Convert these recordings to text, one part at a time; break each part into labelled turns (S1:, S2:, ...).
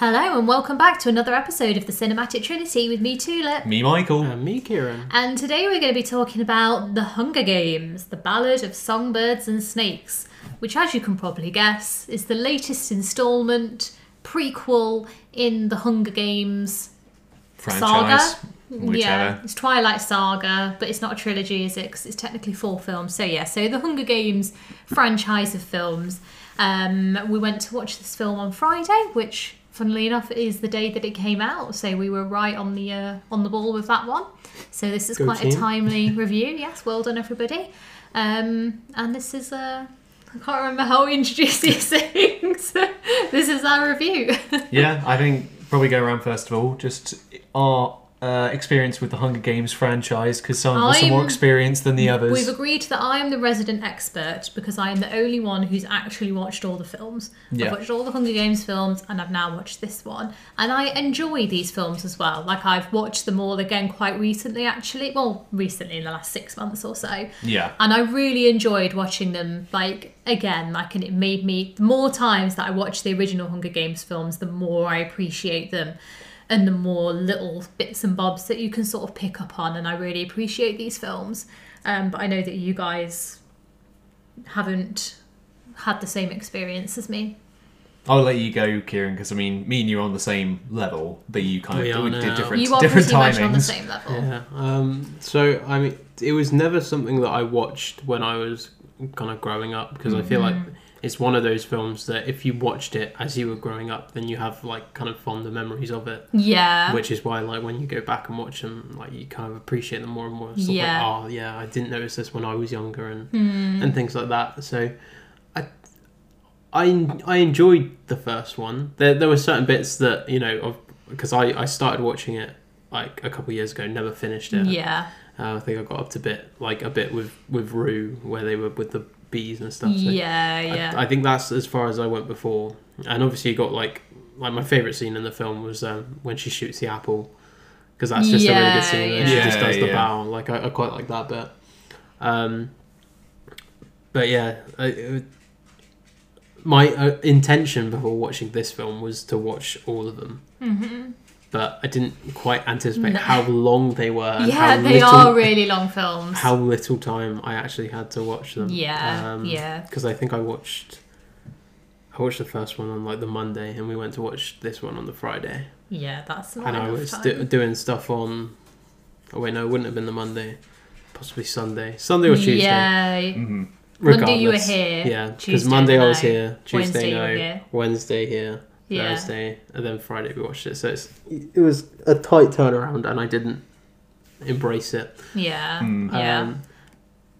S1: Hello and welcome back to another episode of the Cinematic Trinity with me, Tulip.
S2: Me, Michael.
S3: And me, Kieran.
S1: And today we're going to be talking about The Hunger Games, the Ballad of Songbirds and Snakes, which, as you can probably guess, is the latest installment, prequel in the Hunger Games
S2: Franchise.
S1: saga.
S2: Whichever.
S1: Yeah, it's Twilight Saga, but it's not a trilogy, is it? 'Cause it's technically four films. So yeah, so the Hunger Games franchise of films. Um, we went to watch this film on Friday, which, funnily enough, is the day that it came out. So we were right on the uh, on the ball with that one. So this is
S3: Go
S1: quite a timely review. Yes, well done everybody. Um, and this is uh, I can't remember how we introduced these things. this is our review.
S2: Yeah, I think probably go around first of all. Just our uh, experience with the Hunger Games franchise, because some of us are more experienced than the others.
S1: We've agreed that I am the resident expert because I am the only one who's actually watched all the films.
S2: Yeah.
S1: I've watched all the Hunger Games films and I've now watched this one. And I enjoy these films as well. Like I've watched them all again quite recently actually. Well, recently in the last six months or so.
S2: Yeah.
S1: And I really enjoyed watching them like again, like and it made me the more times that I watch the original Hunger Games films, the more I appreciate them and the more little bits and bobs that you can sort of pick up on and I really appreciate these films. Um, but I know that you guys haven't had the same experience as me.
S2: I'll let you go, Kieran, because I mean, me and you are on the same level, but you kind
S3: We
S2: of
S3: are
S2: we did different,
S1: You are
S2: different
S1: pretty much on the
S2: timings.
S1: same level.
S3: Yeah. Um, so, I mean, it was never something that I watched when I was kind of growing up because I feel like
S1: Mm-hmm.
S3: It's one of those films that if you watched it as you were growing up, then you have like kind of fonder memories of it.
S1: Yeah.
S3: Which is why, like, when you go back and watch them, like, you kind of appreciate them more and more. It's sort of
S1: Yeah.
S3: like, oh, yeah, I didn't notice this when I was younger and
S1: Hmm.
S3: and things like that. So, I, I, I enjoyed the first one. There, there were certain bits that you know of because I, I started watching it like a couple years ago, never finished it.
S1: yeah.
S3: Uh, I think I got up to bit like a bit with with Rue where they were with the bees and stuff. So
S1: Yeah,
S3: I-
S1: yeah.
S3: I, think that's as far as I went before. And obviously, you got like like my favorite scene in the film was um, when she shoots the apple because that's just a really good scene. And
S1: yeah.
S3: she just does the
S2: yeah.
S3: bow. Like I, I quite like that bit. Um, but yeah, I, it, my uh, intention before watching this film was to watch all of them.
S1: Mhm.
S3: But I didn't quite anticipate
S1: No.
S3: how long they were. and
S1: yeah,
S3: how
S1: they
S3: little,
S1: are really long films.
S3: how little time I actually had to watch them.
S1: Yeah,
S3: Um,
S1: yeah.
S3: Because I think I watched, I watched the first one on like the Monday, and we went to watch this one on the Friday.
S1: Yeah, that's not
S3: and I was
S1: time.
S3: do- doing stuff on. Oh wait, no, it wouldn't have been the Monday. Possibly Sunday, Sunday or Tuesday.
S1: Yeah,
S2: Mhm.
S1: Monday you were here,
S3: Yeah, because
S1: Tuesday
S3: Monday I was here, Tuesday
S1: Wednesday
S3: no,
S1: here.
S3: Wednesday here,
S1: Yeah.
S3: Thursday, and then Friday we watched it. So it's it was a tight turnaround, and I didn't embrace it.
S1: yeah,
S2: Mm.
S1: yeah.
S3: Um,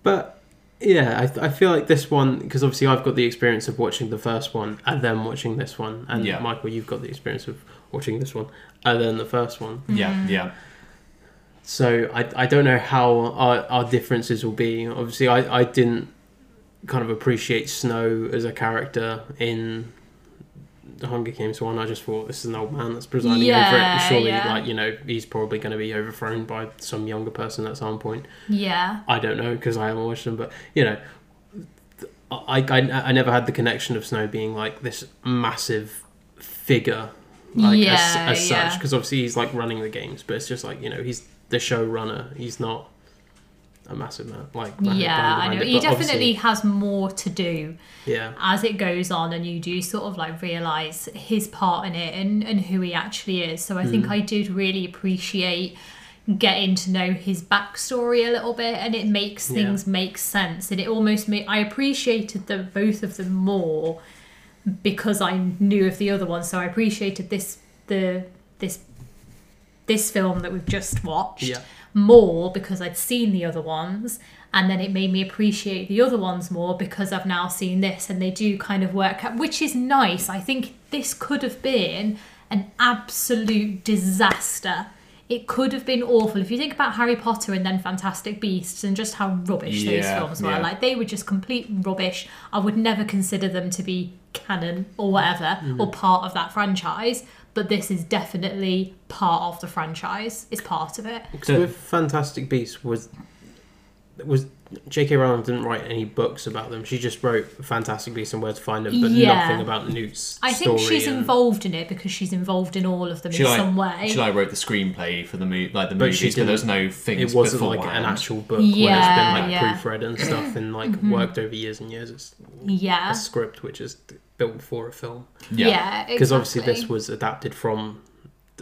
S3: but yeah, I, th- I feel like this one because obviously I've got the experience of watching the first one and then watching this one, and
S2: Yeah.
S3: Michael, you've got the experience of watching this one and then the first one.
S2: Yeah,
S1: Mm.
S2: yeah.
S3: So I, I don't know how our, our differences will be. Obviously, I, I didn't kind of appreciate Snow as a character in the Hunger Games one. I just thought this is an old man that's presiding over it. Surely,
S1: yeah.
S3: like you know, he's probably going to be overthrown by some younger person at some point.
S1: yeah.
S3: I don't know because I haven't watched them, but you know, I, I, I never had the connection of Snow being like this massive figure, like
S1: Yeah,
S3: as, as
S1: yeah.
S3: such. Because obviously he's like running the games, but it's just like you know he's the showrunner. He's not a massive man. Like
S1: Yeah, I know.
S3: it,
S1: He definitely has more to do
S3: yeah,
S1: as it goes on, and you do sort of like realize his part in it and, and who he actually is. So I think
S3: Mm.
S1: I did really appreciate getting to know his backstory a little bit, and it makes
S3: Yeah.
S1: things make sense. And it almost made I appreciated the both of them more because I knew of the other one. So I appreciated this the this this film that we've just watched
S3: Yeah.
S1: More because I'd seen the other ones and then it made me appreciate the other ones more because I've now seen this and they do kind of work out which is nice. I think this could have been an absolute disaster. It could have been awful. If you think about Harry Potter and then Fantastic Beasts and just how rubbish those films were,
S2: yeah.
S1: like they were just complete rubbish. I would never consider them to be canon or whatever mm-hmm. or part of that franchise. But this is definitely part of the franchise. It's part of it.
S3: Because with Fantastic Beasts was was J.K. Rowling didn't write any books about them. She just wrote fantastic beasts and where to find them, but
S1: Yeah.
S3: nothing about Newt's
S1: I think
S3: story
S1: she's
S3: and-
S1: involved in it because she's involved in all of them
S2: She
S1: in
S2: like,
S1: some way.
S2: she like wrote the screenplay for the movie, like the
S3: But
S2: movies, but there's no things
S3: It wasn't like an actual book
S1: Yeah,
S3: where it's been like
S1: yeah.
S3: proofread and stuff and like mm-hmm. worked over years and years. It's
S1: yeah.
S3: a script which is built for a film.
S2: Yeah.
S1: Yeah,
S3: Because
S1: exactly.
S3: obviously this was adapted from,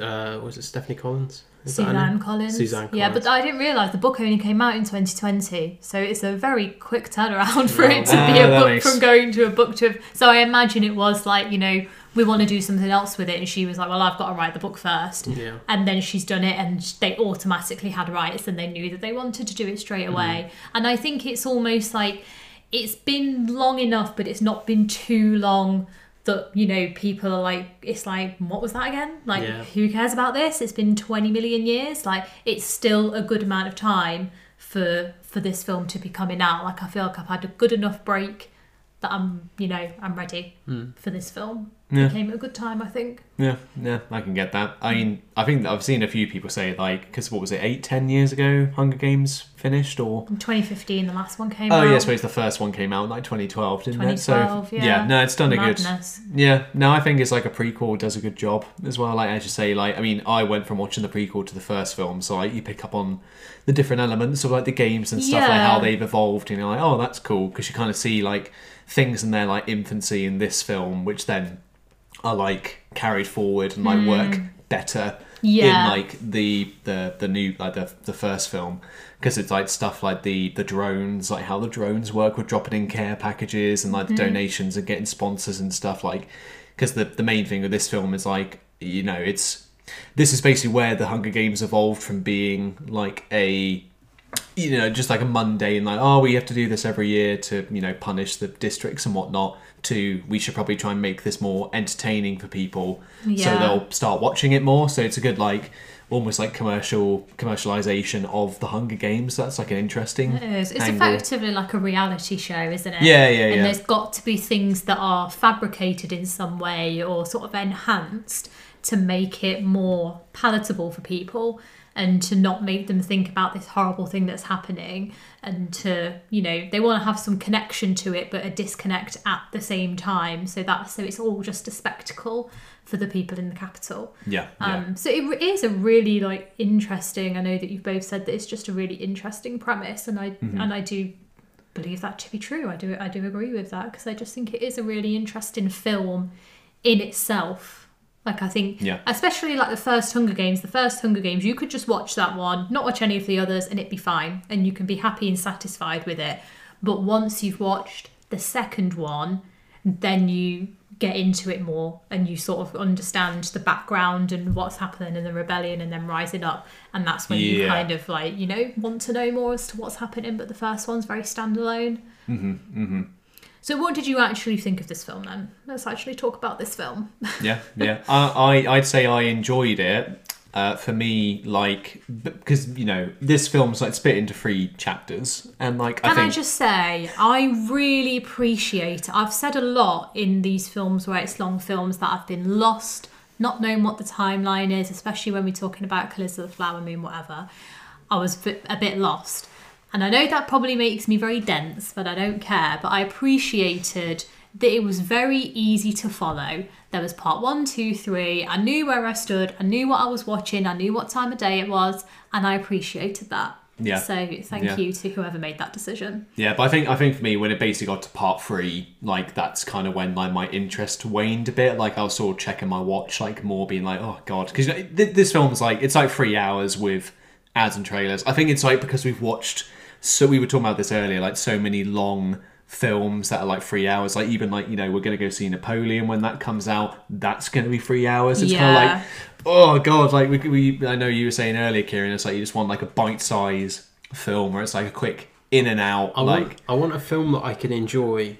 S3: uh, was it Stephanie Collins? Is that her
S1: Suzanne? Collins. Yeah, but I didn't realise the book only came out in 2020, so it's a very quick turnaround for it to be a book
S2: makes-
S1: from going to a book to. So I imagine it was like you know we want to do something else with it, and she was like, well, I've got to write the book first.
S3: Yeah.
S1: And then she's done it, and they automatically had rights, and they knew that they wanted to do it straight away. And I think it's almost like it's been long enough, but it's not been too long that you know people are like, it's like, what was that again? Like,
S3: Yeah.
S1: who cares about this? It's been twenty million years. Like, it's still a good amount of time for for this film to be coming out. Like, I feel like I've had a good enough break that I'm, you know, I'm ready hmm. for this film.
S2: Yeah.
S1: It came at a good time, I think.
S2: Yeah, yeah, I can get that. I mean, I think that I've seen a few people say like, because what was it, eight, ten years ago, Hunger Games finished, or
S1: In 2015, the last one came out.
S2: oh
S1: out.
S2: yeah, I suppose the first one came out like 2012, didn't it?
S1: 2012,
S2: So
S1: yeah.
S2: no, it's done a
S1: Madness.
S2: good. Yeah, no, I think it's like a prequel does a good job as well. Like as you say, like I mean, I went from watching the prequel to the first film, so like you pick up on the different elements of like the games and stuff, like how they've evolved, and you're like, oh, that's cool because you kind of see like things in their like infancy in this film, which then are like carried forward and like work better
S1: Hmm. Yeah.
S2: in like the the the new like the the first film because it's like stuff like the the drones like how the drones work with dropping in care packages and like the donations and getting sponsors and stuff like because the the main thing of this film is like you know it's this is basically where the Hunger Games evolved from being like a you know just like a mundane like oh we have to do this every year to you know punish the districts and whatnot to we should probably try and make this more entertaining for people so they'll start watching it more so it's a good like almost like commercial commercialization of the hunger games that's like an interesting
S1: It is. It's
S2: angle.
S1: effectively like a reality show, isn't it?
S2: Yeah, yeah,
S1: And
S2: yeah.
S1: there's got to be things that are fabricated in some way or sort of enhanced to make it more palatable for people and to not make them think about this horrible thing that's happening and to you know they want to have some connection to it but a disconnect at the same time so that so it's all just a spectacle for the people in the capital
S2: yeah, yeah.
S1: um, so it is a really like interesting. I know that you've both said that it's just a really interesting premise, and I
S2: Mm-hmm.
S1: and I do believe that to be true. I do I do agree with that because I just think it is a really interesting film in itself. Like I think,
S2: Yeah.
S1: especially like the first Hunger Games. The first Hunger Games, you could just watch that one, not watch any of the others, and it'd be fine, and you can be happy and satisfied with it. But once you've watched the second one, then you get into it more and you sort of understand the background and what's happening in the rebellion and then rising up and that's when you kind of like you know want to know more as to what's happening but the first one's very standalone mm-hmm, mm-hmm. So what did you actually think of this film then let's actually talk about this film
S2: yeah, yeah. I, I I'd say I enjoyed it. Uh, for me, like because you know this film's like split into three chapters, and like I
S1: Can I,
S2: think
S1: just say, I really appreciate. I've said a lot in these films where it's long films that I've been lost, not knowing what the timeline is, especially when we're talking about *Colors of the Flower Moon, whatever. I was a bit lost. And I know that probably makes me very dense, but I don't care. But I appreciated that it was very easy to follow. There was part one, two, three. I knew where I stood, I knew what I was watching, I knew what time of day it was, and I appreciated that.
S2: Yeah.
S1: So thank
S2: Yeah.
S1: you to whoever made that decision.
S2: Yeah, but I think I think for me when it basically got to part three, like that's kind of when like my interest waned a bit. Like I was sort of checking my watch, like more being like, oh god, because th- this film's like it's like three hours with ads and trailers. I think it's like because we've watched so we were talking about this earlier, like so many long films that are like three hours. Like even like you know we're gonna go see Napoleon when that comes out. That's gonna be three hours. It's kind of like oh god, like we, we I know you were saying earlier, Kieran. It's like you just want like a bite size film where it's like a quick in and out,
S3: I
S2: like.
S3: want I want a film that I can enjoy,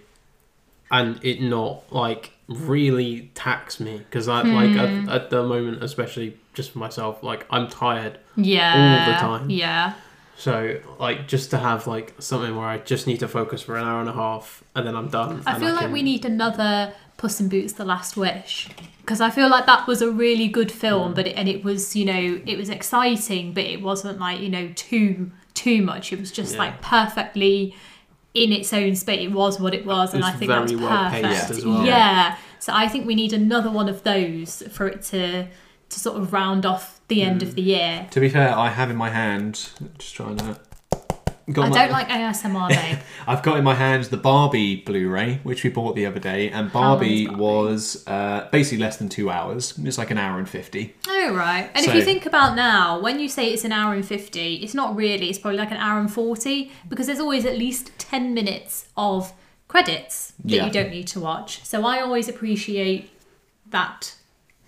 S3: and it not like really tax me because I like
S1: Hmm.
S3: at, at the moment, especially just for myself, like I'm tired.
S1: Yeah.
S3: All the time.
S1: Yeah.
S3: So like just to have like something where I just need to focus for an hour and a half and then I'm done.
S1: I feel like
S3: can-
S1: we need another Puss in Boots: The Last Wish because I feel like that was a really good film, mm. but it, and it was you know it was exciting, but it wasn't like you know too too much. It was just
S3: Yeah.
S1: like perfectly in its own space. It was what it was, and
S3: was
S1: I think that was
S3: well
S1: perfect.
S3: paced as well.
S1: Yeah. So I think we need another one of those for it to to sort of round off the end of the year.
S2: To be fair, I have in my hand just trying to. Got
S1: I
S2: my-
S1: don't like ASMR, babe.
S2: I've got in my hand the Barbie Blu-ray, which we bought the other day, and
S1: long
S2: Barbie,
S1: is Barbie?
S2: was uh, basically less than two hours. It's like an hour and fifty.
S1: Oh right. And if you think about now, when you say it's an hour and fifty, it's not really. It's probably like an hour and forty because there's always at least ten minutes of credits that
S2: Yeah.
S1: you don't need to watch. So I always appreciate that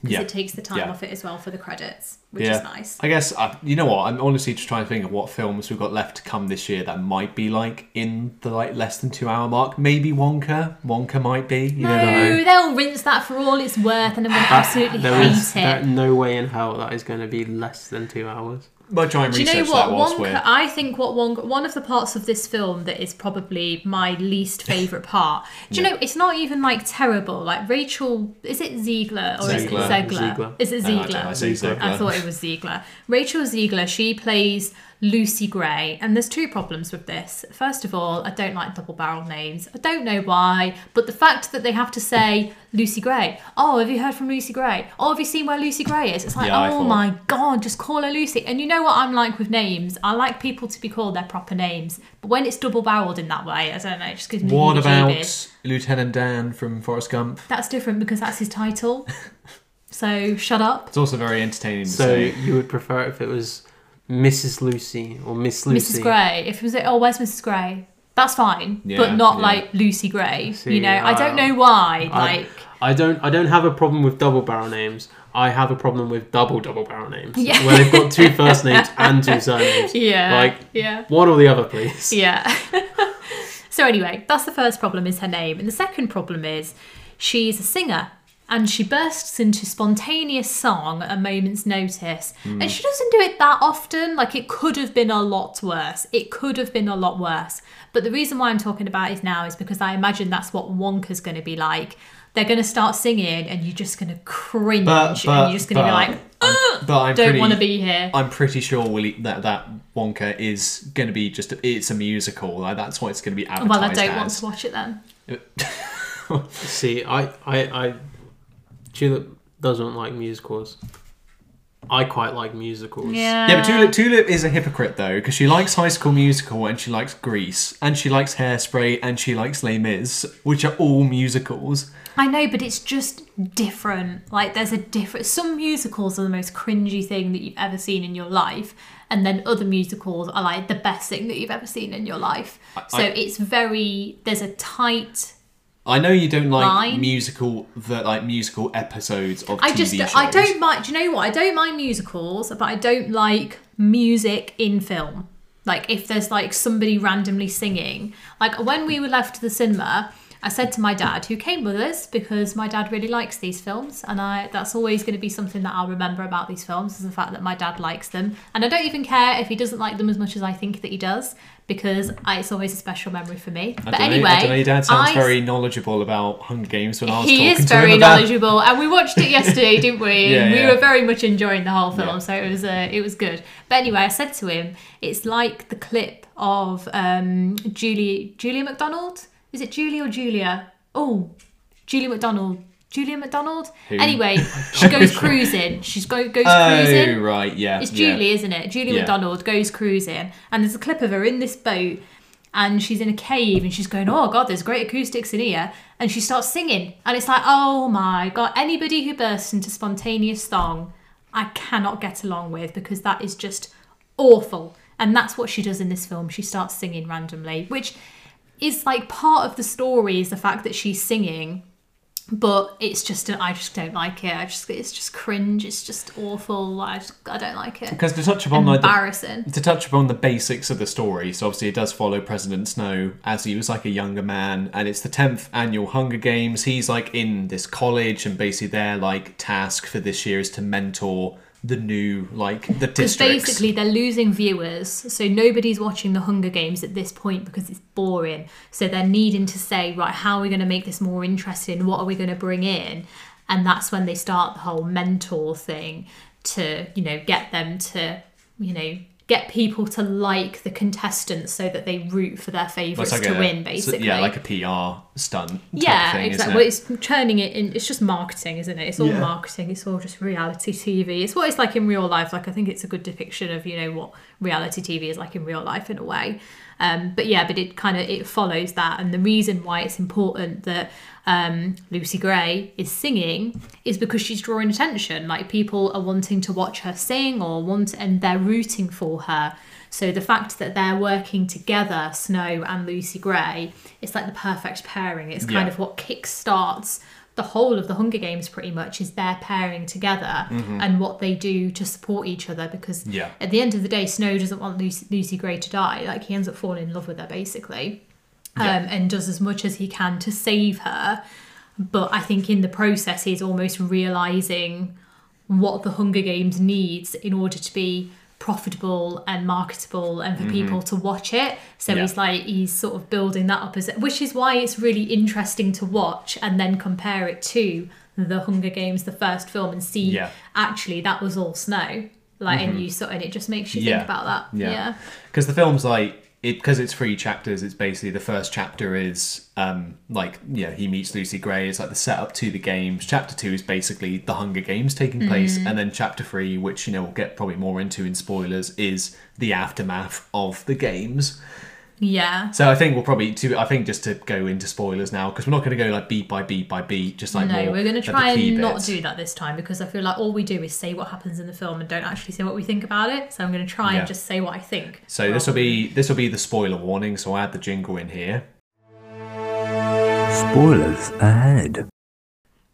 S1: because
S2: Yeah.
S1: it takes the time
S2: Yeah.
S1: off it as well for the credits, which
S2: yeah,
S1: is nice.
S2: I guess uh, you know what. I'm honestly just trying to think of what films we've got left to come this year that might be like in the like less than two hour mark. Maybe Wonka. Wonka might be. You
S1: No,
S2: know.
S1: they'll rinse that for all it's worth, and I'm going to absolutely
S3: There
S1: hate
S3: is
S1: it.
S3: no way in hell that is going to be less than two hours.
S2: But try and
S1: Do you know what?
S2: that whilst
S1: I think what Wonka, one of the parts of this film that is probably my least favourite part. Do you know? It's not even like terrible. Like Rachel, is it Ziegler or is it
S2: Ziegler.
S1: Zegler?
S3: Ziegler.
S1: Is it
S2: Uh, I
S1: Ziegler?
S2: I
S3: Ziegler.
S1: I thought it was Ziegler. Rachel Ziegler, she plays Lucy Gray, and there's two problems with this. First of all, I don't like double barrel names. I don't know why, but the fact that they have to say Lucy Gray. Oh, have you heard from Lucy Gray? Oh, have you seen where Lucy Gray is? It's like,
S2: Yeah,
S1: oh
S2: thought-
S1: my god, just call her Lucy. And you know what I'm like with names? I like people to be called their proper names, but when it's double barreled in that way, I don't know, it just gives me.
S2: What about
S1: heebie-jeebies.
S2: Lieutenant Dan from Forrest Gump?
S1: That's different because that's his title. so shut up.
S2: It's also very entertaining to
S3: So
S2: say.
S3: you would prefer if it was Mrs. Lucy or Miss Lucy?
S1: Mrs. Gray. If it was, oh, where's Mrs. Gray? That's fine,
S2: Yeah,
S1: but not
S2: yeah.
S1: like Lucy Gray.
S3: See,
S1: you know, I don't
S3: uh,
S1: know why.
S3: I-
S1: like,
S3: I don't. I don't have a problem with double barrel names. I have a problem with double double barrel names.
S1: Yeah.
S3: Where they've got two first names and two surnames.
S1: yeah,
S3: Like
S1: yeah,
S3: one or the other, please.
S1: yeah. so anyway, that's the first problem is her name, and the second problem is she's a singer. And she bursts into spontaneous song at a moment's notice.
S3: Hmm.
S1: And she doesn't do it that often. Like, it could have been a lot worse. It could have been a lot worse. But the reason why I'm talking about it now is because I imagine that's what Wonka's going to be like. They're going to start singing, and you're just going to cringe.
S2: But,
S1: and you're just going to be like,
S2: I'm, but I'm
S1: don't want to be here.
S2: I'm pretty sure Willy, that that Wonka is going to be just a, it's a musical. Like that's what it's going to be advertised
S1: Well, I don't want to watch it then.
S3: See, I, I, I, Tulip doesn't like musicals. I quite like musicals.
S1: Yeah.
S2: Yeah, but Tulip, Tulip is a hypocrite though because she likes High School Musical and she likes Grease and she likes Hairspray and she likes Les Mis, which are all musicals.
S1: I know, but it's just different. Like, there's a different. Some musicals are the most cringy thing that you've ever seen in your life, and then other musicals are like the best thing that you've ever seen in your life. So
S2: I-
S1: it's very. There's a tight.
S2: I know you don't like
S1: Line.
S2: musical, the like musical episodes of
S1: I
S2: TV
S1: just.
S2: shows.
S1: I don't mind. Do you know what? I don't mind musicals, but I don't like music in film. Like if there's like somebody randomly singing. Like when we were left to the cinema, I said to my dad, who came with us, because my dad really likes these films, and I that's always going to be something that I'll remember about these films is the fact that my dad likes them, and I don't even care if he doesn't like them as much as I think that he does, because I, it's always a special memory for me.
S2: I
S1: but anyway,
S2: know, I don't know. Your dad sounds
S1: I-
S2: very knowledgeable about Hunger Games when I was
S1: he
S2: talking
S1: is very
S2: about-
S1: knowledgeable, and we watched it yesterday, didn't we?
S2: Yeah,
S1: and we
S2: yeah.
S1: were very much enjoying the whole film,
S2: Yeah.
S1: so it was uh, it was good. But anyway, I said to him, it's like the clip of um, Julie Julia McDonald. Is it Julie or Julia? Oh, Julia McDonald. Julia McDonald.
S2: Who?
S1: Anyway, she goes cruising. She's go goes
S2: Oh
S1: cruising.
S2: right, yeah.
S1: It's
S2: yeah.
S1: Julie, isn't it? Julie
S2: Yeah.
S1: McDonald goes cruising, and there's a clip of her in this boat, and she's in a cave, and she's going, "Oh God, there's great acoustics in here," and she starts singing, and it's like, "Oh my God!" Anybody who bursts into spontaneous song, I cannot get along with because that is just awful, and that's what she does in this film. She starts singing randomly, which is like part of the story is the fact that she's singing but it's just I just don't like it. I just it's just cringe. It's just awful. I just I don't like it.
S2: Because to touch upon like the,
S1: Embarrassing.
S2: to touch upon the basics of the story, so obviously it does follow President Snow as he was like a younger man, and it's the tenth annual Hunger Games. He's like in this college, and basically their like task for this year is to mentor the new like the districts.
S1: basically they're losing viewers, so nobody's watching the Hunger Games at this point because it's boring. So they're needing to say, right, how are we going to make this more interesting? What are we going to bring in? And that's when they start the whole mentor thing to, you know, get them to, you know, get people to like the contestants so that they root for their favourites
S2: It's
S1: to
S2: a-
S1: win,
S2: so-
S1: basically.
S2: yeah, like a PR stunt. type
S1: Yeah,
S2: thing,
S1: exactly.
S2: Isn't
S1: Well, it's turning it in. It's just marketing, isn't it? It's all
S2: Yeah.
S1: marketing. It's all just reality TV. It's what it's like in real life. Like I think it's a good depiction of you know what reality TV is like in real life in a way. Um, but yeah, but it kind of it follows that, and the reason why it's important that um, Lucy Gray is singing is because she's drawing attention. Like people are wanting to watch her sing or want, and they're rooting for her. So the fact that they're working together, Snow and Lucy Gray, it's like the perfect pairing. It's kind
S2: Yeah.
S1: of what kickstarts the whole of the Hunger Games pretty much is their pairing together and what they do to support each other because
S2: Mm-hmm. Yeah.
S1: at the end of the day Snow doesn't want Lucy, Lucy Gray to die like he ends up falling in love with her basically um,
S2: Yeah.
S1: and does as much as he can to save her but I think in the process he's almost realizing what the Hunger Games needs in order to be profitable and marketable and for people to watch it. So
S2: Mm-hmm. Yeah.
S1: he's like he's sort of building that up as which is why it's really interesting to watch and then compare it to the Hunger Games, the first film, and see
S2: Yeah.
S1: actually that was all snow. Like and you sort and it just makes you
S2: Mm-hmm. Yeah.
S1: think about that.
S2: Yeah.
S1: Yeah.
S2: because the film's like it because it's three chapters it's basically the first chapter is um like yeah he meets lucy gray it's like the setup to the games chapter two is basically the hunger games taking place
S1: Mm.
S2: and then chapter three which you know we'll get probably more into in spoilers is the aftermath of the games
S1: Yeah.
S2: so i think we'll probably to i think just to go into spoilers now because we're not going to go like beat by beat by beat just like
S1: no,
S2: more
S1: we're going to try and not
S2: bits.
S1: do that this time because I feel like all we do is say what happens in the film and don't actually say what we think about it. So I'm going to try
S2: Yeah.
S1: and just say what I think.
S2: so this will be this will be the spoiler warning so i add the jingle in here
S4: Spoilers ahead.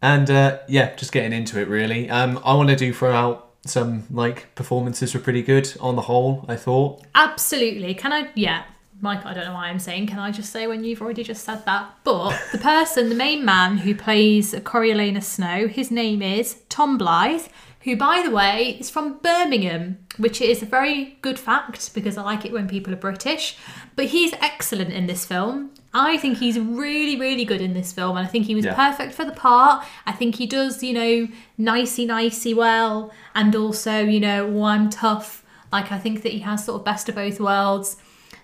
S2: And uh, yeah, just getting into it really. Um, I want to do throw out some like performances were pretty good on the whole. I thought.
S1: Absolutely. Can I? Yeah. Mike, I don't know why I'm saying. Can I just say when you've already just said that? But the person, the main man who plays Coriolanus Snow, his name is Tom Blythe, who, by the way, is from Birmingham, which is a very good fact because I like it when people are British. But he's excellent in this film. I think he's really, really good in this film, and I think he was
S2: Yeah.
S1: perfect for the part. I think he does, you know, nicey, nicey well, and also, you know, oh, I'm tough. Like, I think that he has sort of best of both worlds.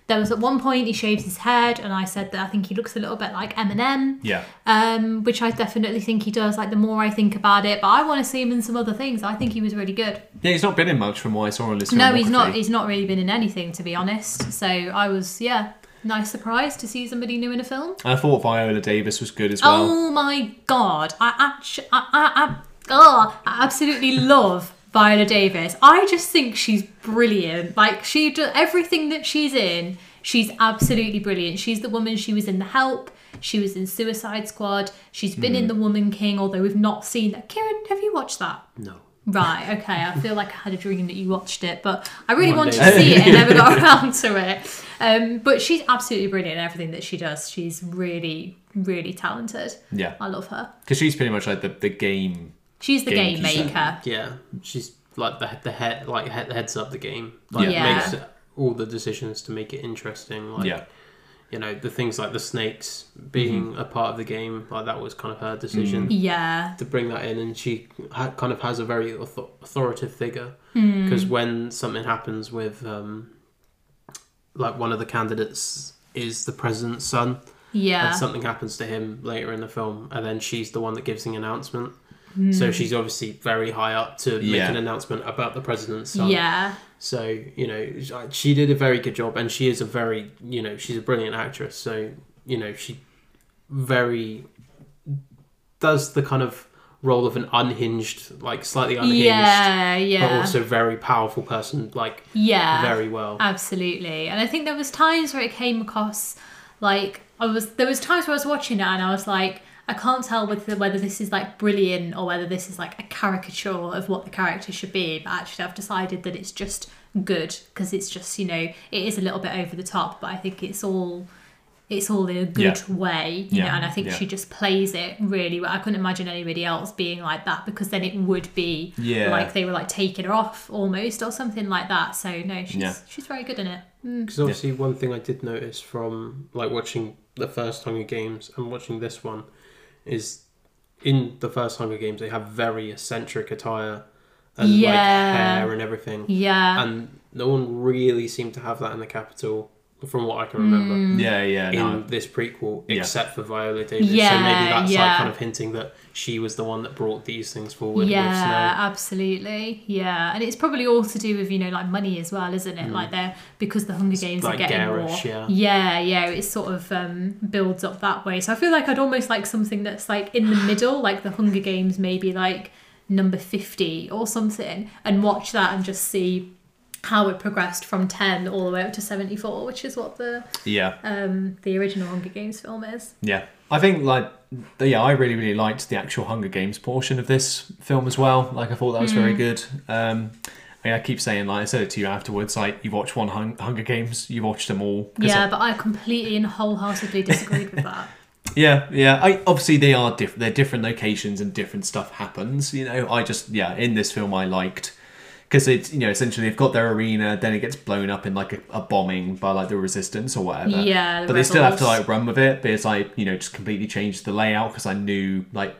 S1: There was at one point he shaves his head, and I said that I think he looks a little bit like Eminem,
S2: Yeah.
S1: um, which I definitely think he does. Like the more I think about it, but I want to see him in some other things. I think he was really good.
S2: Yeah, he's not been in much from what I saw on his
S1: No, he's not. He's not really been in anything, to be honest. So I was, yeah, nice surprise to see somebody new in a film.
S2: I thought Viola Davis was good as well.
S1: Oh my god! I actually, I, I, I, oh, I absolutely love Viola Davis. I just think she's brilliant. Like she does everything that she's in. She's absolutely brilliant. She's the woman. She was in The Help. She was in Suicide Squad. She's been
S2: Mm.
S1: in The Woman King. Although we've not seen that. Kieran, have you watched that?
S3: No.
S1: Right, okay. I feel like I had a dream that you watched it, but I really
S3: One
S1: wanted
S3: day.
S1: to see it and never got around to it. Um, but she's absolutely brilliant in everything that she does. She's really, really talented.
S2: Yeah,
S1: I love her.
S2: because she's pretty much like the, the game.
S1: She's the game
S2: Gamekeeper.
S1: maker.
S3: Yeah, she's like the the head like head, heads up the game. Like
S1: Yeah.
S3: makes all the decisions to make it interesting. Like
S2: Yeah.
S3: you know the things like the snakes being
S2: Mm-hmm.
S3: a part of the game. Like that was kind of her decision
S1: Yeah.
S3: to bring that in, and she ha- kind of has a very author- authoritative figure because when something happens with um, like one of the candidates is the president's son
S1: Yeah.
S3: and something happens to him later in the film, and then she's the one that gives the announcement. So hmm. she's obviously very high up to make
S2: Yeah.
S3: an announcement about the president's son.
S1: Yeah.
S3: So you know, uh, she did a very good job, and she is a very you know she's a brilliant actress. So you know she very does the kind of role of an unhinged, like slightly unhinged,
S1: Yeah. Yeah.
S3: but also very powerful person, like
S1: yeah.
S3: very well.
S1: Absolutely. And I think there was times where it came across like I was there was times where I was watching it and I was like I can't tell whether whether this is like brilliant or whether this is like a caricature of what the character should be. But actually, I've decided that it's just good because it's just you know it is a little bit over the top, but I think it's all it's all in a good
S2: Yeah.
S1: way, you know. And I think
S2: yeah.
S1: she just plays it really well. I couldn't imagine anybody else being like that because then it would be
S2: Yeah.
S1: like they were like taking her off almost or something like that. So no, she's
S2: Yeah.
S1: she's very good in it. Mm.
S3: Because obviously, one thing I did notice from like watching the first Hunger Games and watching this one is in the first Hunger Games they have very eccentric attire, and
S1: Yeah.
S3: like hair and everything.
S1: Yeah.
S3: And no one really seemed to have that in the capital, from what I can remember.
S1: Mm.
S2: Yeah, yeah,
S3: In
S2: no.
S3: this prequel,
S2: Yeah.
S3: except for Viola Davis, so maybe that's
S1: yeah.
S3: like kind of hinting that she was the one that brought these things forward
S1: yeah, absolutely. Yeah, and it's probably all to do with you know like money as well, isn't it? Like they're because the Hunger Games
S3: Mm. like
S1: are getting
S3: garish,
S1: more.
S3: yeah.
S1: yeah, yeah. It sort of um, builds up that way. So I feel like I'd almost like something that's like in the middle, like the Hunger Games, maybe like number fifty or something, and watch that and just see how it progressed from ten all the way up to seventy four, which is what the
S2: yeah.
S1: um, the original Hunger Games film is.
S2: Yeah, I think like yeah, I really really liked the actual Hunger Games portion of this film as well. Like I thought that was
S1: Mm.
S2: very good. Um, I, mean, I keep saying like I said it to you afterwards. Like you watch one hung- Hunger Games, you watched them all.
S1: Yeah,
S2: I-
S1: but I completely and wholeheartedly disagreed with that.
S2: yeah, yeah. I obviously they are different. They're different locations and different stuff happens. You know, I just yeah in this film I liked. Because it's you know essentially they've got their arena, then it gets blown up in like a, a bombing by like the resistance or whatever.
S1: Yeah, the
S2: but they still have to like run with it. But it's like you know just completely changed the layout because I knew like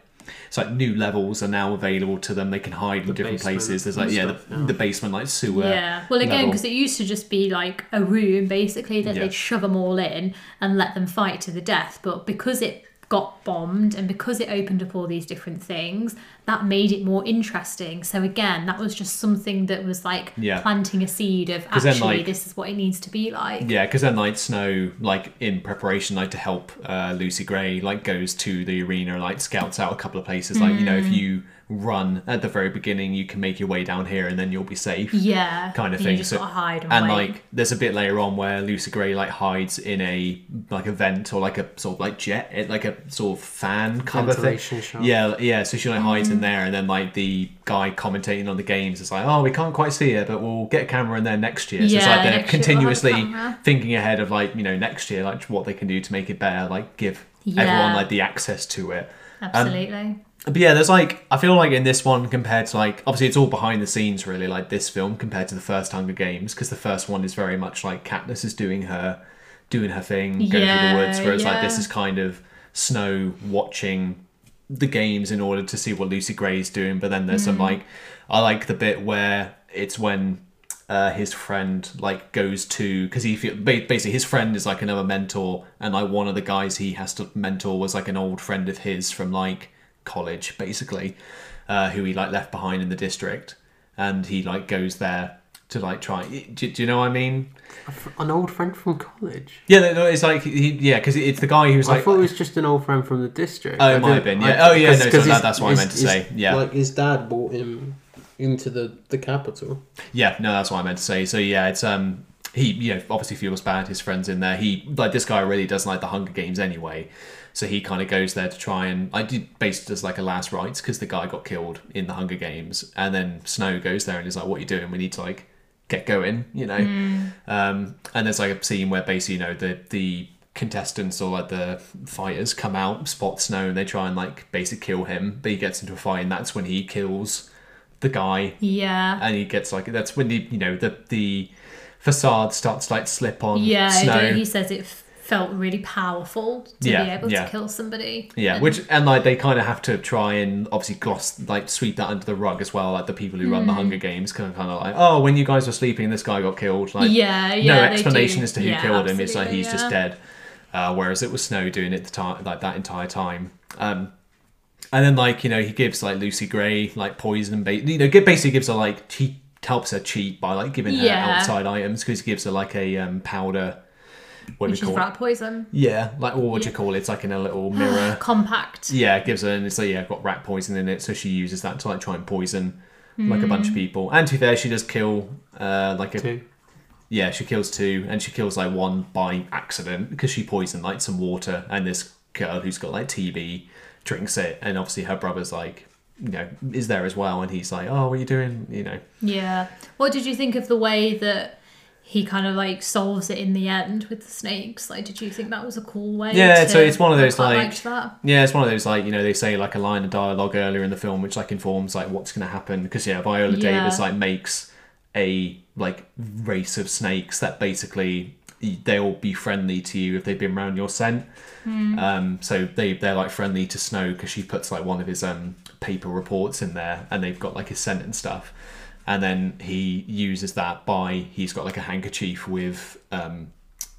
S2: it's like new levels are now available to them. They can hide in different places. There's like yeah,
S3: stuff,
S2: the,
S3: yeah.
S2: the basement like sewer.
S1: Yeah. Well, again, because it used to just be like a room basically that
S2: Yeah.
S1: they'd shove them all in and let them fight to the death. But because it got bombed and because it opened up all these different things, that made it more interesting. So again, that was just something that was like
S2: Yeah.
S1: planting a seed of
S2: 'Cause then,
S1: actually
S2: like-
S1: this is what it needs to be like.
S2: Yeah, because then like Snow, like in preparation, like to help uh, Lucy Gray, like goes to the arena, like scouts out a couple of places. Like you know,
S1: Mm.
S2: if you run at the very beginning, you can make your way down here, and then you'll be safe.
S1: Yeah.
S2: Kind of
S1: You
S2: thing.
S1: just
S2: So-
S1: gotta hide and,
S2: And
S1: wait.
S2: like, there's a bit later on where Lucy Gray like hides in a like a vent or like a sort of like jet, like a sort of fan cover thing.
S3: Ventilation shaft.
S2: Yeah, yeah. So she like hides
S1: Mm.
S2: in there, and then like the guy commentating on the games is like, "Oh, we can't quite see it, but we'll get a camera in there next year." So it's
S1: Yeah,
S2: like they're
S1: next year we'll
S2: continuously thinking ahead of like you know next year, like what they can do to make it better, like give
S1: Yeah.
S2: everyone like the access to it.
S1: Absolutely.
S2: But yeah, there's like I feel like in this one compared to like obviously it's all behind the scenes really like this film compared to the first Hunger Games because the first one is very much like Katniss is doing her doing her thing going through the woods whereas like this is kind of Snow watching the games in order to see what Lucy Gray's doing but then there's some
S1: Mm.
S2: like I like the bit where it's when uh, his friend like goes to because he feel basically his friend is like another mentor and like one of the guys he has to mentor was like an old friend of his from like college basically uh, who he like left behind in the district and he like goes there to like try do, do you know what I mean
S3: An old friend from college.
S2: yeah no, it's like he, yeah because it's the guy who's
S3: I
S2: like I
S3: thought it was just an old friend from the district.
S2: Oh, it
S3: I
S2: might have been,
S3: I-
S2: yeah. Oh, yeah, no, so that- that's what I meant to say, yeah.
S3: Like his dad brought him into the the capital.
S2: Yeah, no, that's what I meant to say. So yeah, it's um he you know obviously feels bad. His friends in there. He like this guy really doesn't like the Hunger Games anyway. So he kind of goes there to try and I did basically as like a last rites because the guy got killed in the Hunger Games, and then Snow goes there and is like, "What are you doing? We need to like get going," you know. Um, and there's like a scene where basically you know the the contestants or like the fighters come out, spot Snow, and they try and like basically kill him. But he gets into a fight, and that's when he kills the guy
S1: Yeah.
S2: and he gets like that's when the you know the the facade starts to like slip on
S1: Yeah,
S2: snow.
S1: he says it felt really powerful to
S2: Yeah,
S1: be able
S2: yeah.
S1: to kill somebody.
S2: yeah,
S1: And-
S2: which and like they kind of have to try and obviously gloss like sweep that under the rug as well. Like the people who run the Hunger Games kind of kind of like, oh, when you guys were sleeping, this guy got killed. Like
S1: yeah, yeah,
S2: no explanation as to who
S1: Yeah,
S2: killed him. It's like he's just dead. Uh, whereas it was Snow doing it the time like that entire time. Um, and then like you know he gives like Lucy Gray like poison, ba- you know, basically gives her like he helps her cheat by like giving her outside items because he gives her like a um, powder. What do
S1: Which
S2: we
S1: is
S2: call it?
S1: rat poison.
S2: Yeah, like or what do you call it? It's like in a little mirror.
S1: Compact.
S2: yeah, it gives her and it's like yeah, I've got rat poison in it, so she uses that to like try and poison like a bunch of people. And to be fair, she does kill uh like a
S3: Too.
S2: yeah, she kills two, and she kills like one by accident because she poisoned like some water, and this girl who's got like TB drinks it, and obviously her brother's like, you know, is there as well, and he's like, oh, what are you doing? You know,
S1: Yeah. What did you think of the way that he kind of like solves it in the end with the snakes? Like, did you think that was a cool way?
S2: Yeah,
S1: to-
S2: so it's one of those, like- yeah, it's one of those like you know they say like a line of dialogue earlier in the film which like informs like what's going to happen because yeah, Viola
S1: Yeah.
S2: Davis like makes a like race of snakes that basically they'll be friendly to you if they've been around your scent. Um, so they they're like friendly to Snow because she puts like one of his um paper reports in there, and they've got like his scent and stuff. And then he uses that by he's got like a handkerchief with um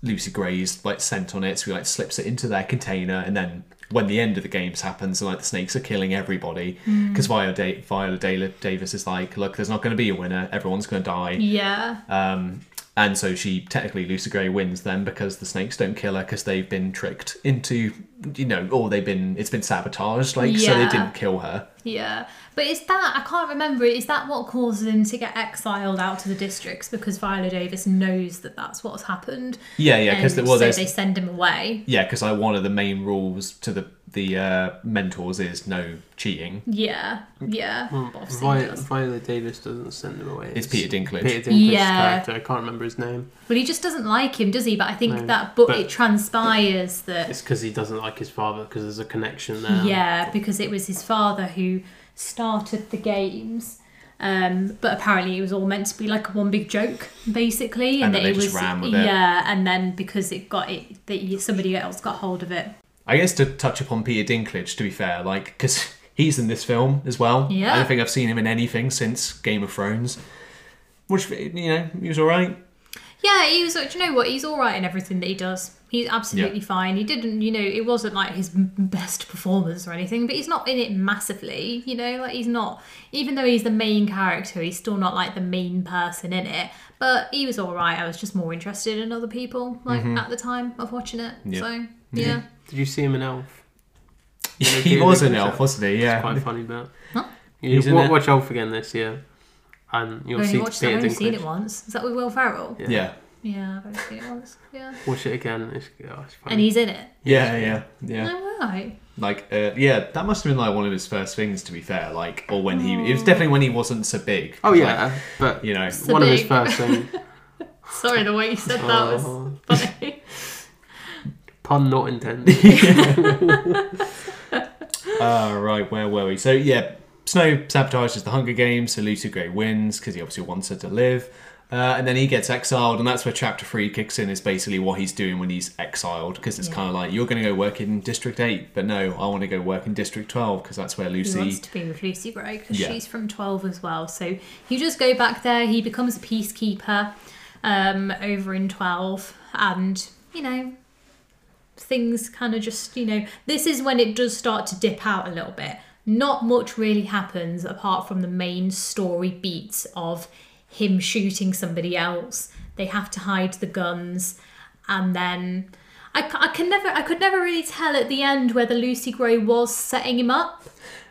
S2: Lucy Gray's like scent on it, so he like slips it into their container, and then when the end of the games happens, and like the snakes are killing everybody, because Viola, da- Viola Davis is like, look, there's not going to be a winner, everyone's going to die,
S1: Yeah.
S2: um, and so she technically Lucy Gray wins then because the snakes don't kill her because they've been tricked into, you know, or they've been it's been sabotaged, like so they didn't kill her.
S1: Yeah, but is that I can't remember? Is that what causes him to get exiled out to the districts because Viola Davis knows that that's what's happened?
S2: Yeah, yeah, because well,
S1: so they send him away.
S2: yeah, because like one of the main rules to the the uh, mentors is no cheating.
S1: Yeah, yeah. Obviously
S3: Vi-
S1: does.
S3: Viola Davis doesn't send him away.
S2: It's Peter Dinklage.
S3: Peter Dinklage's
S1: Yeah.
S3: character. I can't remember his name.
S1: Well, he just doesn't like him, does he? But I think
S3: No,
S1: that, but,
S3: but-
S1: it transpires that
S3: It's because he doesn't like his father because there's a connection there.
S1: Yeah, because it was his father who started the games. Um, but apparently it was all meant to be like one big joke, basically,
S2: And
S1: that
S2: then
S1: it
S2: they
S1: was
S2: just ran with it.
S1: yeah, and then because it got it that somebody else got hold of it.
S2: I guess to touch upon Peter Dinklage, to be fair, like because he's in this film as well.
S1: Yeah.
S2: I don't think I've seen him in anything since Game of Thrones. Which you know he was all right.
S1: Yeah, he was. Do you know what? He's all right in everything that he does. He's absolutely fine. He didn't, you know, it wasn't like his best performance or anything, but he's not in it massively. You know, like he's not. Even though he's the main character, he's still not like the main person in it. But he was all right. I was just more interested in other people, like mm-hmm. at the time of watching it.
S2: Yeah.
S1: So yeah.
S3: Did you see him in Elf?
S2: he was an elf, wasn't he? Yeah.
S3: Quite funny bit.
S1: Huh?
S3: You
S2: He's in
S3: wa-
S2: it.
S3: watch Elf again this year, and you'll
S1: I've
S3: see
S1: only watched it. I've
S3: Peter
S1: only seen
S3: Dinklage.
S1: it once. Is that with Will Ferrell?
S3: Yeah.
S2: yeah.
S1: Yeah, I've only seen it once. Yeah.
S3: Watch it again. It's, oh, it's funny.
S1: And he's in it.
S2: Yeah, yeah, yeah.
S1: Oh, right.
S2: Like, uh, yeah, that must have been like one of his first things. To be fair, like, or when he, it was definitely when he wasn't so big.
S3: oh
S2: Like,
S3: yeah, but
S2: you know.
S1: So
S3: one of his
S1: big.
S3: first things.
S1: Sorry, the way you said that was
S3: Oh,
S1: funny.
S3: Pun not intended.
S2: Ah, right, where were we? So yeah, Snow sabotages the Hunger Games, so Lucy Gray wins because he obviously wants her to live. Uh, and then he gets exiled, and that's where Chapter 3 kicks in, is basically what he's doing when he's exiled, because it's
S1: Yeah.
S2: kind of like, you're going to go work in District 8, but no, I want to go work in District 12, because that's where
S1: He wants
S2: Lucy...
S1: to be with Lucy Gray because
S2: Yeah.
S1: she's from 12 as well. So you just go back there, he becomes a peacekeeper um, over in 12, and, you know, things kind of just, you know, this is when it does start to dip out a little bit. Not much really happens apart from the main story beats of him shooting somebody else. They have to hide the guns, and then I, I can never, I could never really tell at the end whether Lucy Gray was setting him up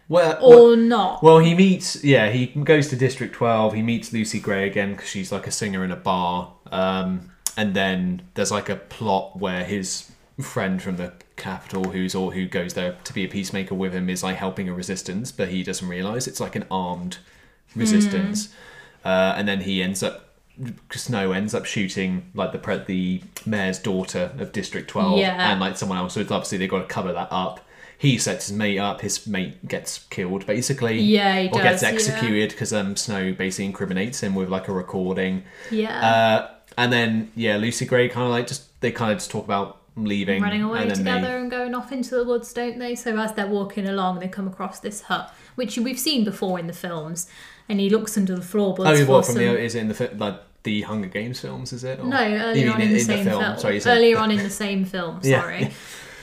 S2: Well,
S1: or not.
S2: Well, he meets, yeah, he goes to District 12. He meets Lucy Gray again because she's like a singer in a bar. Um, and then there's like a plot where his friend from the capital, who's or who goes there to be a peacemaker with him, is like helping a resistance, but he doesn't realize it's like an armed resistance. Uh, and then he ends up. Snow ends up shooting like the pre- the mayor's daughter of District 12
S1: Yeah.
S2: and like someone else. So it's obviously they've got to cover that up. He sets his mate up. His mate gets killed basically
S1: Yeah, he
S2: or gets
S1: does, yeah.
S2: executed because um, Snow basically incriminates him with like a recording.
S1: yeah.
S2: Uh, and then yeah, Lucy Gray kind of like just they kind of just talk about leaving,
S1: running away
S2: and
S1: together and going off into the woods, don't they? So as they're walking along, they come across this hut, which we've seen before in the films, and he looks under the floorboards
S2: They, oh, what from
S1: some.
S2: the is it in the like the Hunger Games films? Is it? Or-
S1: No, earlier on in, the same film.
S2: Sorry,
S1: earlier on in the same film.
S2: Yeah.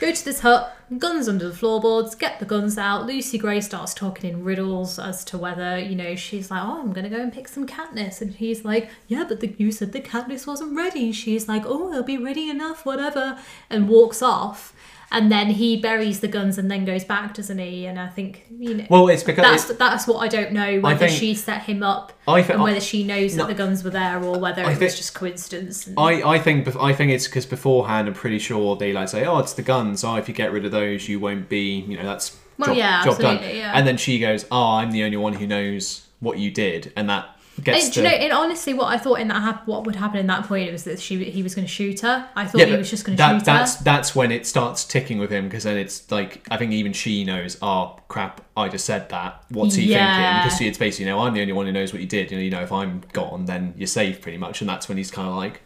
S1: Go to this hut, guns under the floorboards, get the guns out. Lucy Gray starts talking in riddles as to whether, you know, she's like, oh, I'm going to go and pick some Katniss. And he's like, yeah, but the, you said the Katniss wasn't ready. She's like, oh, it'll be ready enough, whatever. And walks off. And then he buries the guns and then goes back, doesn't he? And I think, you know.
S2: Well, it's because
S1: that's
S2: it's-
S1: that's what I don't know whether
S2: think-
S1: she set him up
S2: I thi-
S1: and whether she knows
S2: No.
S1: that the guns were there or whether
S2: I
S1: it
S2: think-
S1: was just coincidence. And,
S2: I, I think I think it's because beforehand I'm pretty sure they like say oh it's the guns oh if you get rid of those you won't be you know that's
S1: Well,
S2: job,
S1: yeah,
S2: job done
S1: yeah.
S2: and then she goes oh I'm the only one who knows what you did and that gets
S1: And,
S2: to
S1: do you know, and honestly, what I thought in that hap- what would happen in that point was that she he was going to shoot her. I thought he was just going to
S2: that,
S1: shoot
S2: that's
S1: her.
S2: that's when it starts ticking with him because then it's like I think even she knows oh crap I just said that what's he
S1: Yeah.
S2: thinking because it's basically you know I'm the only one who knows what you did and you know if I'm gone then you're safe pretty much and that's when he's kind of like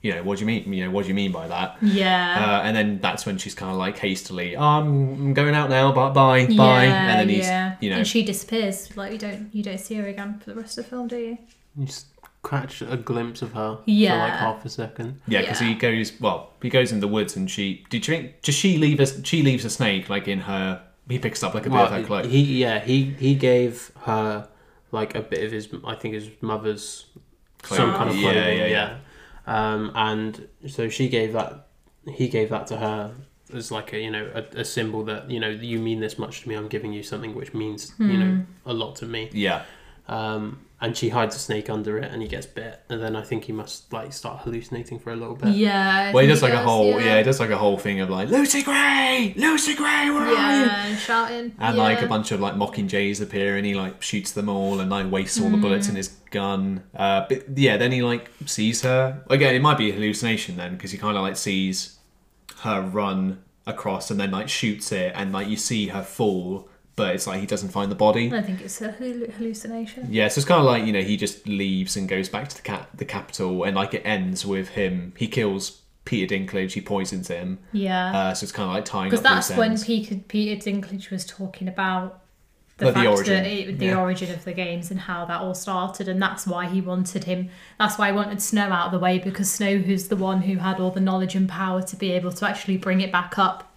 S2: you know, what do you mean? You know, what do you mean by that?
S1: Yeah.
S2: Uh, and then that's when she's kind of like hastily, oh, I'm going out now, bye, bye, bye.
S1: Yeah,
S2: And then he's,
S1: yeah.
S2: you know,
S1: and she disappears. Like you don't you don't see her again for the rest of the film, do you?
S3: You just catch a glimpse of her for
S1: Yeah.
S3: like half a second.
S2: yeah, because
S1: yeah.
S2: he goes, well, he goes in the woods and she, did you think, does she leave a, she leaves a snake like in her, he picks up like a bit of her
S3: Well,
S2: clothes.
S3: he yeah he he gave her like a bit of his I think his mother's some kind of
S2: Yeah,
S3: clothing
S2: yeah,
S3: yeah, Um, and so she gave that he gave that to her as like a you know a, a symbol that you know you mean this much to me I'm giving you something which means you know
S1: Hmm.
S3: a lot to me
S2: yeah.
S3: um, and she hides a snake under it and he gets bit and then I think he must like start hallucinating for a little bit
S1: Yeah. I
S2: Well, he
S1: think
S2: does like a whole, yeah.
S1: yeah,
S2: he does like a whole thing of like, Lucy Gray! Lucy Gray, where are you?
S1: Yeah, shouting.
S2: And
S1: yeah.
S2: like a bunch of like mockingjays appear, and he like shoots them all, and like wastes all the bullets in his gun. Uh, but yeah, then he like sees her again. It might be a hallucination then, because he kind of like sees her run across, and then like shoots it, and like you see her fall, but it's like he doesn't find the body.
S1: I think it's a hallucination.
S2: Yeah, so it's kind of like you know he just leaves and goes back to the cap- the Capitol, and like it ends with him. He kills Peter Dinklage. He poisons him.
S1: Yeah.
S2: Uh, so it's kind of like tying
S1: Because that's when. Peter, Peter Dinklage was talking about the
S2: Like the origin,
S1: that it, the
S2: yeah.
S1: origin of the games and how that all started, and that's why he wanted him. That's why he wanted Snow out of the way because Snow, who's the one who had all the knowledge and power to be able to actually bring it back up,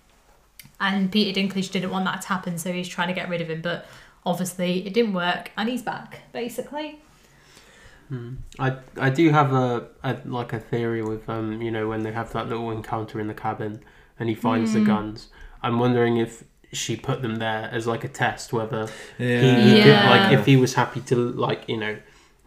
S1: and Peter Dinklage didn't want that to happen, so he's trying to get rid of him. But obviously, it didn't work, and he's back basically.
S3: I I do have a, a like a theory with um you know when they have that little encounter in the cabin and he finds
S1: Mm.
S3: the guns. I'm wondering if she put them there as like a test whether
S2: Yeah.
S3: he could,
S1: Yeah.
S3: like if he was happy to like you know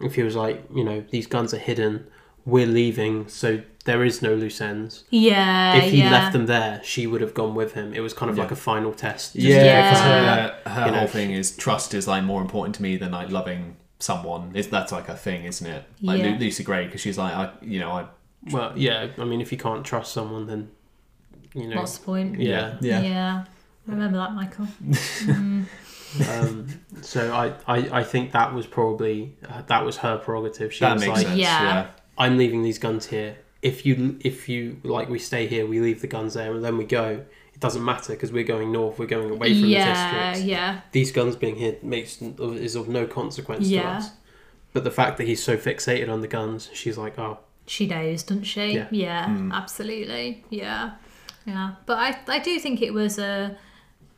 S3: if he was like you know these guns are hidden we're leaving so there is no loose ends.
S1: Yeah,
S3: if he
S1: yeah.
S3: left them there, she would have gone with him. It was kind of
S2: Yeah.
S3: like a final test. just
S2: Yeah,
S3: to
S1: Yeah.
S2: because her, her
S3: you know,
S2: whole thing is trust is like more important to me than like loving someone. Is that's like a thing, isn't it? Like
S1: Yeah.
S2: Lu- Lucy Gray, because she's like, I, you know, I.
S3: Well, yeah. I mean, if you can't trust someone, then you know.
S1: What's the point?
S3: yeah.
S2: Yeah.
S1: yeah. Remember that, Michael.
S3: um, so I, I, I think that was probably uh, that was her prerogative. She
S2: That
S3: was
S2: makes
S3: like,
S2: sense.
S1: Yeah.
S2: Yeah.
S3: "I'm leaving these guns here. If you if you like, we stay here. We leave the guns there, and then we go. It doesn't matter because we're going north. We're going away from
S1: yeah,
S3: the districts.
S1: yeah.
S3: These guns being here makes is of no consequence to us. But the fact that he's so fixated on the guns, she's like, oh,
S1: She knows, doesn't she?
S3: Yeah.
S2: Hmm.
S1: absolutely. Yeah, yeah. But I, I do think it was a,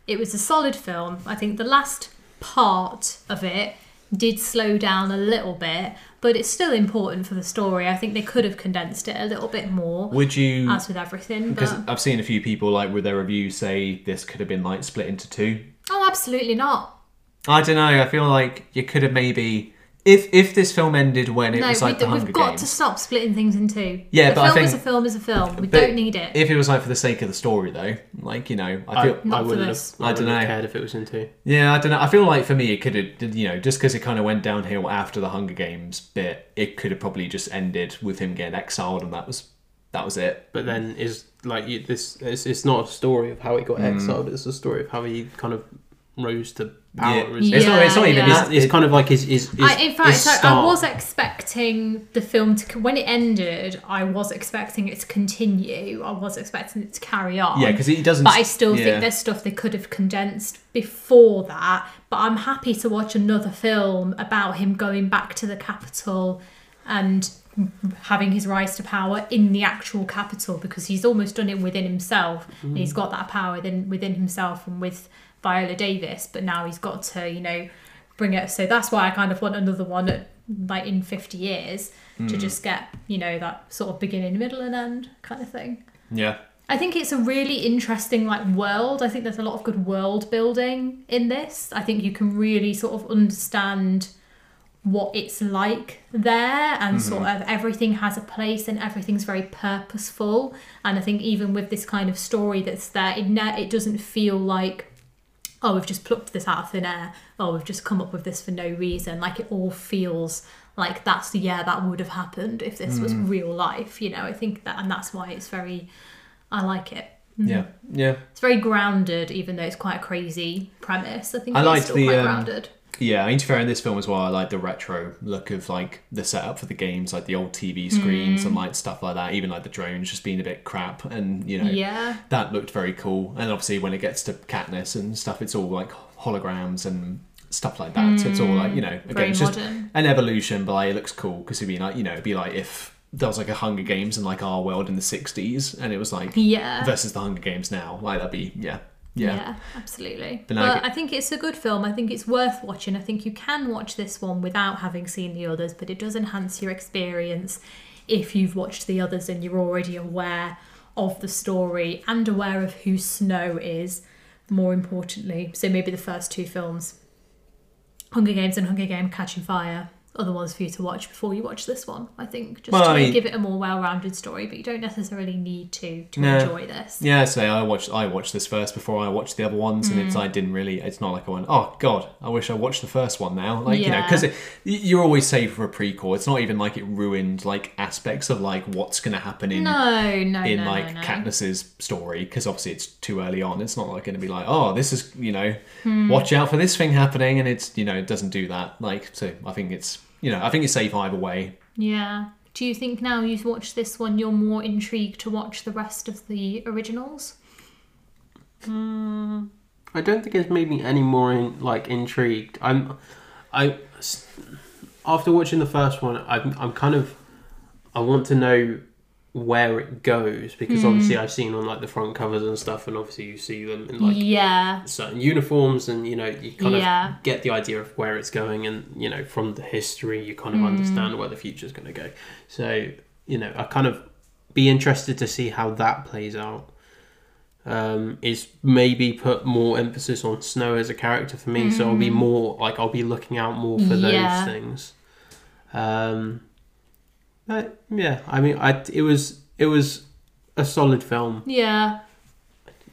S1: it was a solid film. I think the last part of it did slow down a little bit, but it's still important for the story. I think they could have condensed it a little bit more,
S2: Would you?
S1: as with everything.
S2: Because
S1: But
S2: I've seen a few people like with their reviews say this could have been like split into two.
S1: oh, absolutely not.
S2: I don't know. I feel like you could have maybe if if this film ended when it
S1: no,
S2: was like
S1: we,
S2: the Hunger
S1: we've got
S2: Games.
S1: to stop splitting things in two.
S2: Yeah,
S1: a
S2: but I
S1: film is a film is a film. We don't need it.
S2: If it was like for the sake of the story, though, like you know, I
S3: I,
S2: feel.
S1: Not
S3: I
S1: for
S3: wouldn't
S1: this.
S3: have. I,
S2: I
S3: wouldn't
S2: dunno.
S3: have cared if it was into.
S2: Yeah, I don't know. I feel like for me, it could have, you know, just because it kind of went downhill after the Hunger Games bit, it could have probably just ended with him getting exiled, and that was that was it.
S3: But then is like you, this. It's, it's not a story of how he got mm. exiled. It's a story of how he kind of rose to power.
S2: Yeah.
S3: isn't it?
S2: It's not. It's not even.
S1: Yeah.
S2: It's,
S3: It's, it's kind of like his. his, his
S1: I, in fact,
S3: his
S1: so I was expecting the film to when it ended. I was expecting it to continue. I was expecting it to carry on.
S2: yeah, because he doesn't.
S1: but I still
S2: yeah.
S1: think there's stuff they could have condensed before that. But I'm happy to watch another film about him going back to the Capitol and having his rise to power in the actual Capitol because he's almost done it within himself. And he's got that power within within himself and with Viola Davis. But now he's got to you know bring it. So that's why I kind of want another one at like in 50 years to hmm. just get you know that sort of beginning, middle, and end kind of thing.
S2: Yeah,
S1: I think it's a really interesting like world. I think there's a lot of good world building in this. I think you can really sort of understand what it's like there and mm-hmm. sort of everything has a place and everything's very purposeful and i think even with this kind of story that's there it, ne- it doesn't feel like oh we've just plucked this out of thin air. Oh we've just come up with this for no reason. Like it all feels like that's the yeah that would have happened if this was real life you know? I think that and that's why it's very i like it.
S2: Yeah, yeah.
S1: it's very grounded even though it's quite a crazy premise. I think
S2: I
S1: it's
S2: liked
S1: still
S2: the,
S1: quite
S2: um,
S1: grounded
S2: Yeah, I mean, to fair, in this film as well, I like the retro look of like the setup for the games, like the old TV screens and mm. like stuff like that. Even like the drones just being a bit crap, and you know,
S1: Yeah.
S2: that looked very cool. And obviously, when it gets to Katniss and stuff, it's all like holograms and stuff like that. So it's all like mm. you know, again,
S1: Very
S2: it's just
S1: modern.
S2: an evolution, but like, it looks cool because it'd be like you know, it'd be like if there was like a Hunger Games in like our world in the '60s, and it was like
S1: Yeah.
S2: versus the Hunger Games now, like that'd be yeah, yeah.
S1: Yeah, absolutely.
S2: But
S1: But,
S2: now I get-
S1: I think it's a good film. I think it's worth watching. I think you can watch this one without having seen the others, but it does enhance your experience if you've watched the others and you're already aware of the story and aware of who Snow is, more importantly. So maybe the first two films Hunger Games and Hunger Game Catching Fire the ones for you to watch before you watch this one, I think. Just
S2: Well,
S1: to
S2: I mean-
S1: give it a more well rounded story, but you don't necessarily need to to
S2: No.
S1: enjoy this.
S2: Yeah, so I watched I watched this first before I watched the other ones, and it's
S1: Mm.
S2: I didn't really. It's not like I went, oh god, I wish I watched the first one now. Like you know, because you're always safe for a prequel. It's not even like it ruined like aspects of like what's going to happen in
S1: No, no,
S2: in
S1: no,
S2: like
S1: no.
S2: Katniss's story because obviously it's too early on. It's not like going to be like, oh, this is you know,
S1: Hmm.
S2: watch out for this thing happening, and it's you know it doesn't do that. Like so, I think it's you know I think it's safe either way.
S1: Yeah. Do you think now you've watched this one, you're more intrigued to watch the rest of the originals? Hmm.
S3: I don't think it's made me any more in, like intrigued. I'm, I, after watching the first one, I'm, I'm kind of, I want to know where it goes because
S1: Hmm.
S3: obviously I've seen on like the front covers and stuff, and obviously you see them in like
S1: yeah.
S3: certain uniforms, and you know you kind
S1: Yeah.
S3: of get the idea of where it's going, and you know from the history you kind of
S1: Hmm.
S3: understand where the future's going to go. So you know I kind of be interested to see how that plays out. Um, is maybe put more emphasis on Snow as a character for me, so I'll be more like I'll be looking out more for
S1: Hmm. Yeah.
S3: those things. Um, but yeah, I mean, I it was it was a solid film.
S1: Yeah.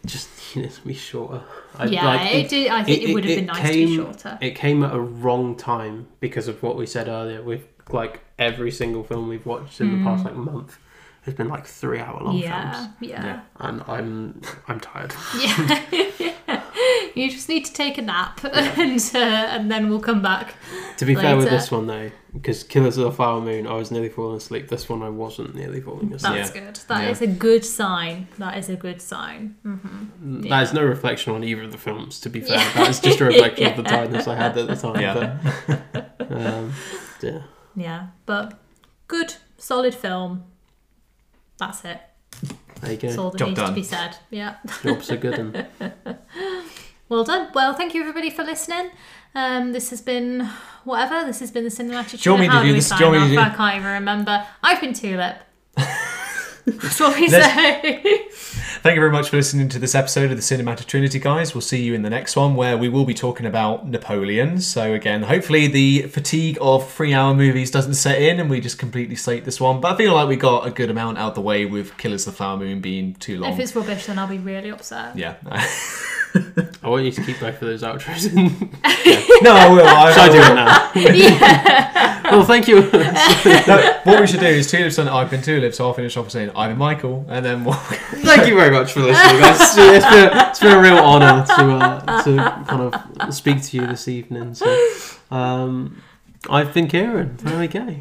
S3: Just needed to be shorter. I,
S1: yeah,
S3: like,
S1: it, did. I think it,
S3: it-
S1: would have been nice to
S3: came-
S1: be shorter.
S3: it came at a wrong time because of what we said earlier. With like every single film we've watched in the past mm. like month has been like three hour long
S1: yeah,
S3: films,
S1: yeah,
S3: and I'm I'm tired.
S1: yeah. you just need to take a nap, and uh, and then we'll come back.
S3: To be fair with this one though, because Killers of the Flower Moon, I was nearly falling asleep. This one, I wasn't nearly falling asleep.
S1: That's
S2: Yeah.
S1: good. That is
S2: Yeah.
S1: a good sign. That is a good sign.
S3: Mm,
S1: Yeah.
S3: That is no reflection on either of the films. To be fair,
S1: Yeah.
S3: that is just a reflection of the tiredness I had at the time.
S2: Yeah.
S3: But, um, yeah.
S1: Yeah, but good, solid film. That's it.
S3: There you
S1: That's
S3: go.
S1: all that
S2: Job
S1: needs to
S2: done.
S1: be said. Yeah.
S3: Jobs are good. And
S1: Well done. Well, thank you everybody for listening. Um, this has been whatever. This has been the cinematic.
S2: Do you want me to
S1: How
S2: do
S1: we
S2: this? Do you want me to do-
S1: I can't even remember. I've been Tulip. That's what we
S2: Let's-
S1: say.
S2: Thank you very much for listening to this episode of the Cinematic Trinity, guys. We'll see you in the next one where we will be talking about Napoleon. So, again, hopefully the fatigue of three hour movies doesn't set in and we just completely slate this one. But I feel like we got a good amount out the way with Killers of the Flower Moon being too long.
S1: if it's rubbish, then I'll be really upset.
S2: Yeah.
S3: I want you to keep both of those outros in.
S2: no, I will. I,
S3: Should I do it now?
S1: yeah.
S3: well, thank you.
S2: no, what we should do is Tulip's done I've been Tulip, so I'll finish off saying I've been Michael, and then we'll.
S3: thank you very much for listening. It's, it's been, it's been a real honour to uh, to kind of speak to you this evening. So, um, I've been Kieran. There we go.